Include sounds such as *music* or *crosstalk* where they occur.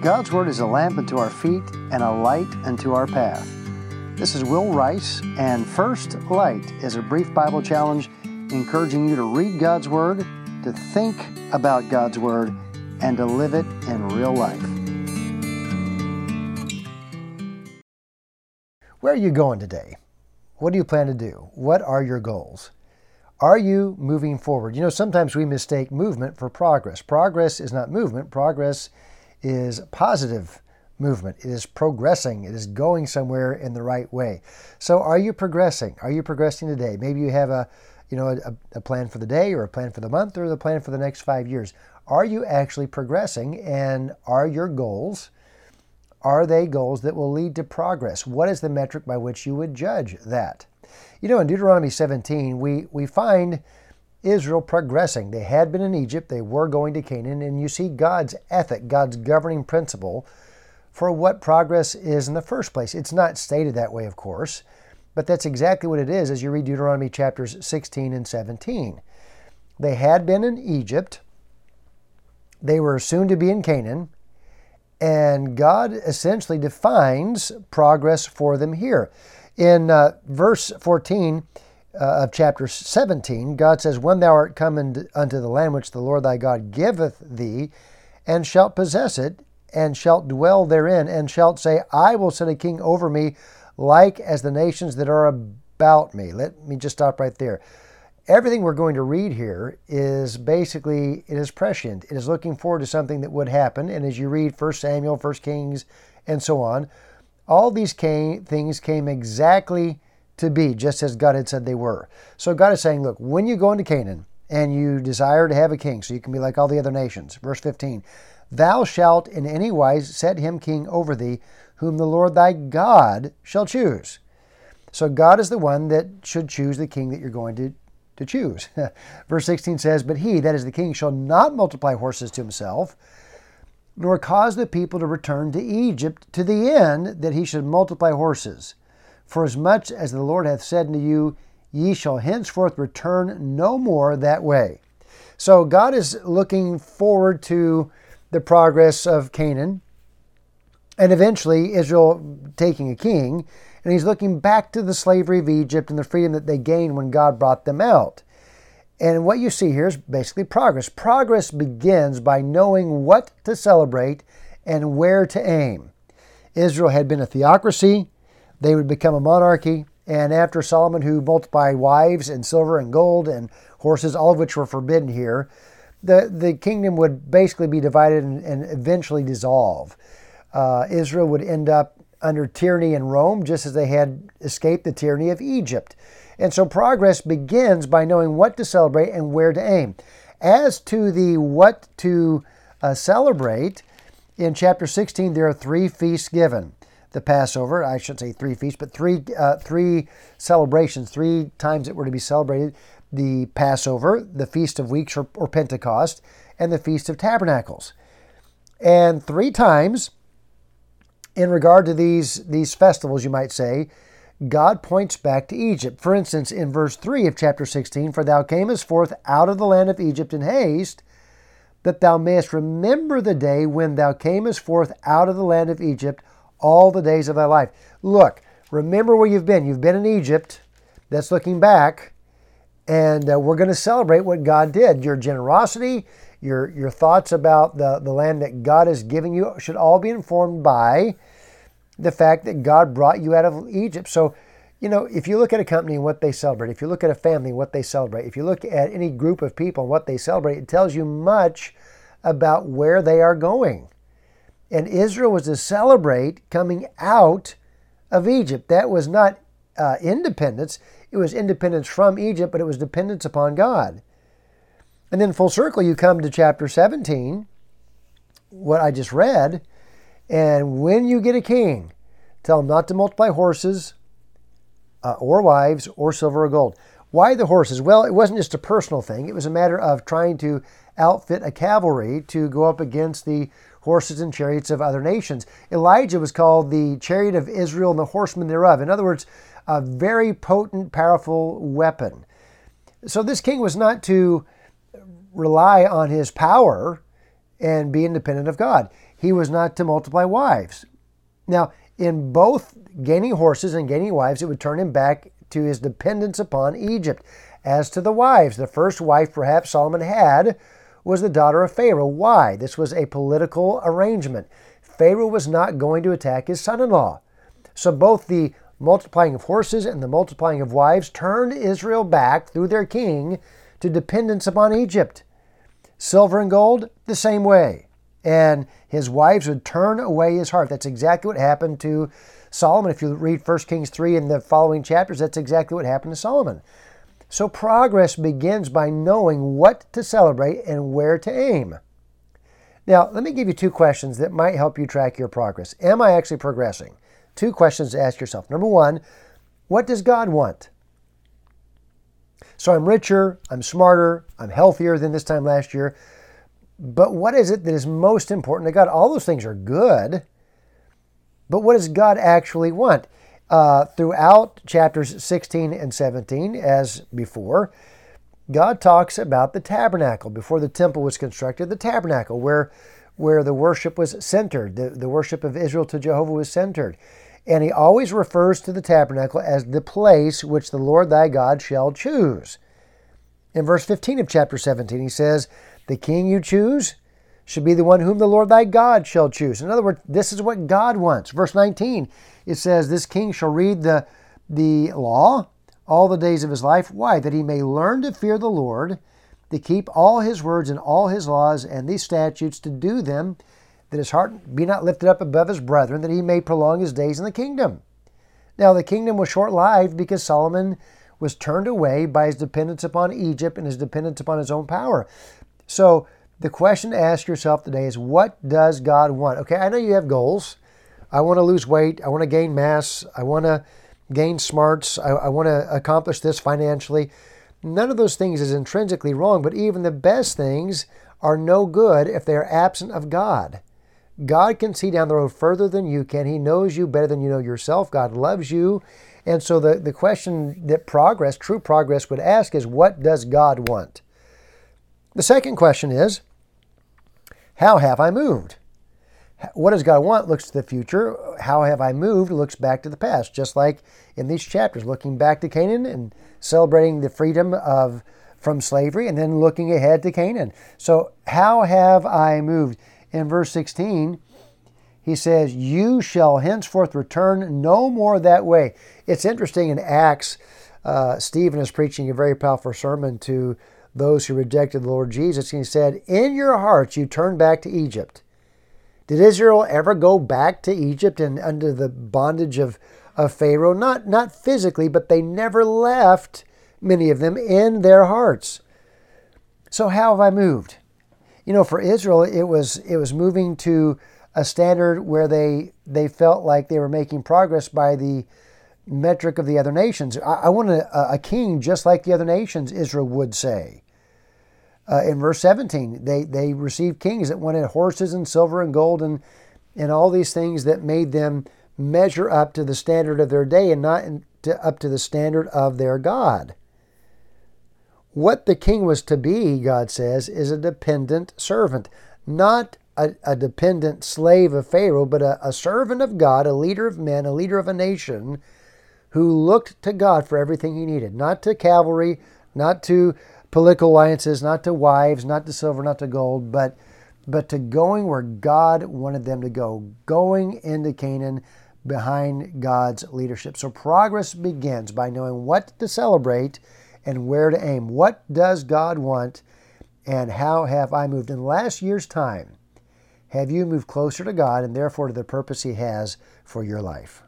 God's Word is a lamp unto our feet and a light unto our path. This is Wil Rice, and First Light is a brief Bible challenge encouraging you to read God's Word, to think about God's Word, and to live it in real life. Where are you going today? What do you plan to do? What are your goals? Are you moving forward? You know, sometimes we mistake movement for progress. Progress is not movement, progress is positive movement. It is progressing. It is going somewhere in the right way. So, are you progressing? Are you progressing today? Maybe you have a, you know, a, a, plan for the day, or a plan for the month, or the plan for the next five years. Are you actually progressing? And are your goals? Are they goals that will lead to progress? What is the metric by which you would judge that? You know, in Deuteronomy 17, we we find Israel progressing. They had been in Egypt, they were going to Canaan, and you see God's ethic, God's governing principle for what progress is in the first place. It's not stated that way, of course, but that's exactly what it is as you read Deuteronomy chapters 16 and 17. They had been in Egypt, they were soon to be in Canaan, and God essentially defines progress for them here. In uh, verse 14, uh, of chapter 17, God says, When thou art come unto the land which the Lord thy God giveth thee, and shalt possess it, and shalt dwell therein, and shalt say, I will set a king over me, like as the nations that are about me. Let me just stop right there. Everything we're going to read here is basically it is prescient. It is looking forward to something that would happen. And as you read 1 Samuel, 1 Kings, and so on, all these came, things came exactly to be, just as God had said they were. So God is saying, look, when you go into Canaan and you desire to have a king, so you can be like all the other nations, verse 15, thou shalt in any wise set him king over thee, whom the Lord thy God shall choose. So God is the one that should choose the king that you're going to, to choose. *laughs* Verse 16 says, But he, that is the king, shall not multiply horses to himself, nor cause the people to return to Egypt to the end that he should multiply horses. For as much as the Lord hath said unto you, ye shall henceforth return no more that way. So God is looking forward to the progress of Canaan and eventually Israel taking a king. And he's looking back to the slavery of Egypt and the freedom that they gained when God brought them out. And what you see here is basically progress. Progress begins by knowing what to celebrate and where to aim. Israel had been a theocracy, they would become a monarchy. And after Solomon, who multiplied wives and silver and gold and horses, all of which were forbidden here, the, the kingdom would basically be divided and, and eventually dissolve. Uh, Israel would end up under tyranny in Rome, just as they had escaped the tyranny of Egypt. And so progress begins by knowing what to celebrate and where to aim. As to the what to uh, celebrate, in chapter 16, there are three feasts given the Passover. I shouldn't say three feasts, but three uh, three celebrations, three times that were to be celebrated: the Passover, the Feast of Weeks or, or Pentecost, and the Feast of Tabernacles. And three times, in regard to these these festivals, you might say, God points back to Egypt. For instance, in verse 3 of chapter 16, For thou camest forth out of the land of Egypt in haste, that thou mayest remember the day when thou camest forth out of the land of Egypt all the days of thy life. Look, remember where you've been. You've been in Egypt. That's looking back. And uh, we're going to celebrate what God did. Your generosity, your, your thoughts about the, the land that God has given you should all be informed by the fact that God brought you out of Egypt. So, you know, if you look at a company and what they celebrate, if you look at a family and what they celebrate, if you look at any group of people and what they celebrate, it tells you much about where they are going. And Israel was to celebrate coming out of Egypt. That was not uh, independence, it was independence from Egypt, but it was dependence upon God. And then, full circle, you come to chapter 17, what I just read. And when you get a king, tell him not to multiply horses uh, or wives or silver or gold. Why the horses? Well, it wasn't just a personal thing, it was a matter of trying to outfit a cavalry to go up against the horses and chariots of other nations. Elijah was called the chariot of Israel and the horsemen thereof. In other words, a very potent, powerful weapon. So this king was not to rely on his power and be independent of God. he was not to multiply wives. Now, in both gaining horses and gaining wives, it would turn him back to his dependence upon Egypt. As to the wives, the first wife perhaps Solomon had was the daughter of Pharaoh. Why? This was a political arrangement. Pharaoh was not going to attack his son in law. So both the multiplying of horses and the multiplying of wives turned Israel back through their king to dependence upon Egypt. Silver and gold, the same way. And his wives would turn away his heart. That's exactly what happened to Solomon. If you read 1 Kings 3 and the following chapters, that's exactly what happened to Solomon. So progress begins by knowing what to celebrate and where to aim. Now, let me give you two questions that might help you track your progress. Am I actually progressing? Two questions to ask yourself. Number one, what does God want? So I'm richer, I'm smarter, I'm healthier than this time last year. But what is it that is most important to God? All those things are good. But what does God actually want? Uh, throughout chapters 16 and 17, as before, God talks about the tabernacle. Before the temple was constructed, the tabernacle, where, where the worship was centered, the, the worship of Israel to Jehovah was centered. And he always refers to the tabernacle as the place which the Lord thy God shall choose. In verse 15 of chapter 17, he says, The king you choose should be the one whom the Lord thy God shall choose. In other words, this is what God wants. Verse 19, it says, This king shall read the, the law all the days of his life. Why? That he may learn to fear the Lord, to keep all his words and all his laws and these statutes, to do them, that his heart be not lifted up above his brethren, that he may prolong his days in the kingdom. Now, the kingdom was short lived because Solomon was turned away by his dependence upon Egypt and his dependence upon his own power. So, the question to ask yourself today is what does God want? Okay, I know you have goals. I want to lose weight. I want to gain mass. I want to gain smarts. I, I want to accomplish this financially. None of those things is intrinsically wrong, but even the best things are no good if they are absent of God. God can see down the road further than you can. He knows you better than you know yourself. God loves you. And so the, the question that progress, true progress, would ask is what does God want? The second question is how have I moved? What does God want looks to the future. How have I moved looks back to the past, just like in these chapters, looking back to Canaan and celebrating the freedom of from slavery and then looking ahead to Canaan. So, how have I moved? In verse 16, he says, You shall henceforth return no more that way. It's interesting in Acts, uh, Stephen is preaching a very powerful sermon to those who rejected the Lord Jesus. And he said, In your hearts you turn back to Egypt. Did Israel ever go back to Egypt and under the bondage of, of Pharaoh? Not, not physically, but they never left, many of them, in their hearts. So how have I moved? You know, for Israel, it was it was moving to a standard where they they felt like they were making progress by the metric of the other nations. I, I want a, a, king just like the other nations, Israel would say. Uh, in verse 17, they, they received kings that wanted horses and silver and gold and, and all these things that made them measure up to the standard of their day and not to, up to the standard of their God. What the king was to be, God says, is a dependent servant, not a, a dependent slave of Pharaoh, but a, a servant of God, a leader of men, a leader of a nation who looked to God for everything he needed, not to cavalry, not to political alliances, not to wives, not to silver, not to gold, but but to going where God wanted them to go, going into Canaan behind God's leadership. So progress begins by knowing what to celebrate and where to aim. What does God want and how have I moved in last year's time? Have you moved closer to God and therefore to the purpose he has for your life?